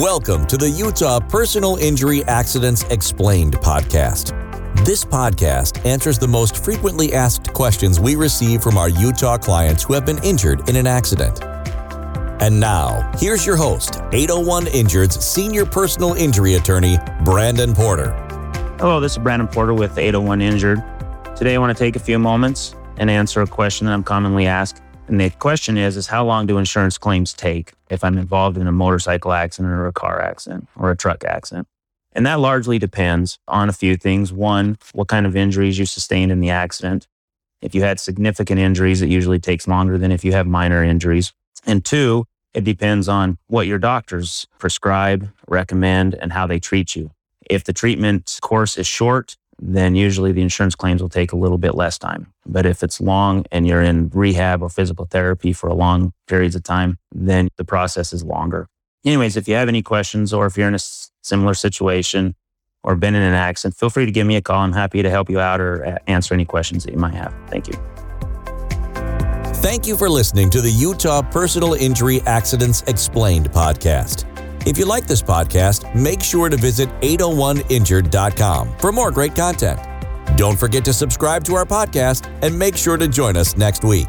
Welcome to the Utah Personal Injury Accidents Explained podcast. This podcast answers the most frequently asked questions we receive from our Utah clients who have been injured in an accident. And now, here's your host, 801 Injured's senior personal injury attorney, Brandon Porter. Hello, this is Brandon Porter with 801 Injured. Today I want to take a few moments and answer a question that I'm commonly asked and the question is, is how long do insurance claims take if I'm involved in a motorcycle accident or a car accident or a truck accident? And that largely depends on a few things. One, what kind of injuries you sustained in the accident. If you had significant injuries, it usually takes longer than if you have minor injuries. And two, it depends on what your doctors prescribe, recommend, and how they treat you. If the treatment course is short, then usually the insurance claims will take a little bit less time. But if it's long and you're in rehab or physical therapy for a long periods of time, then the process is longer. Anyways, if you have any questions or if you're in a similar situation or been in an accident, feel free to give me a call. I'm happy to help you out or uh, answer any questions that you might have. Thank you. Thank you for listening to the Utah Personal Injury Accidents Explained podcast. If you like this podcast, make sure to visit 801injured.com for more great content. Don't forget to subscribe to our podcast and make sure to join us next week.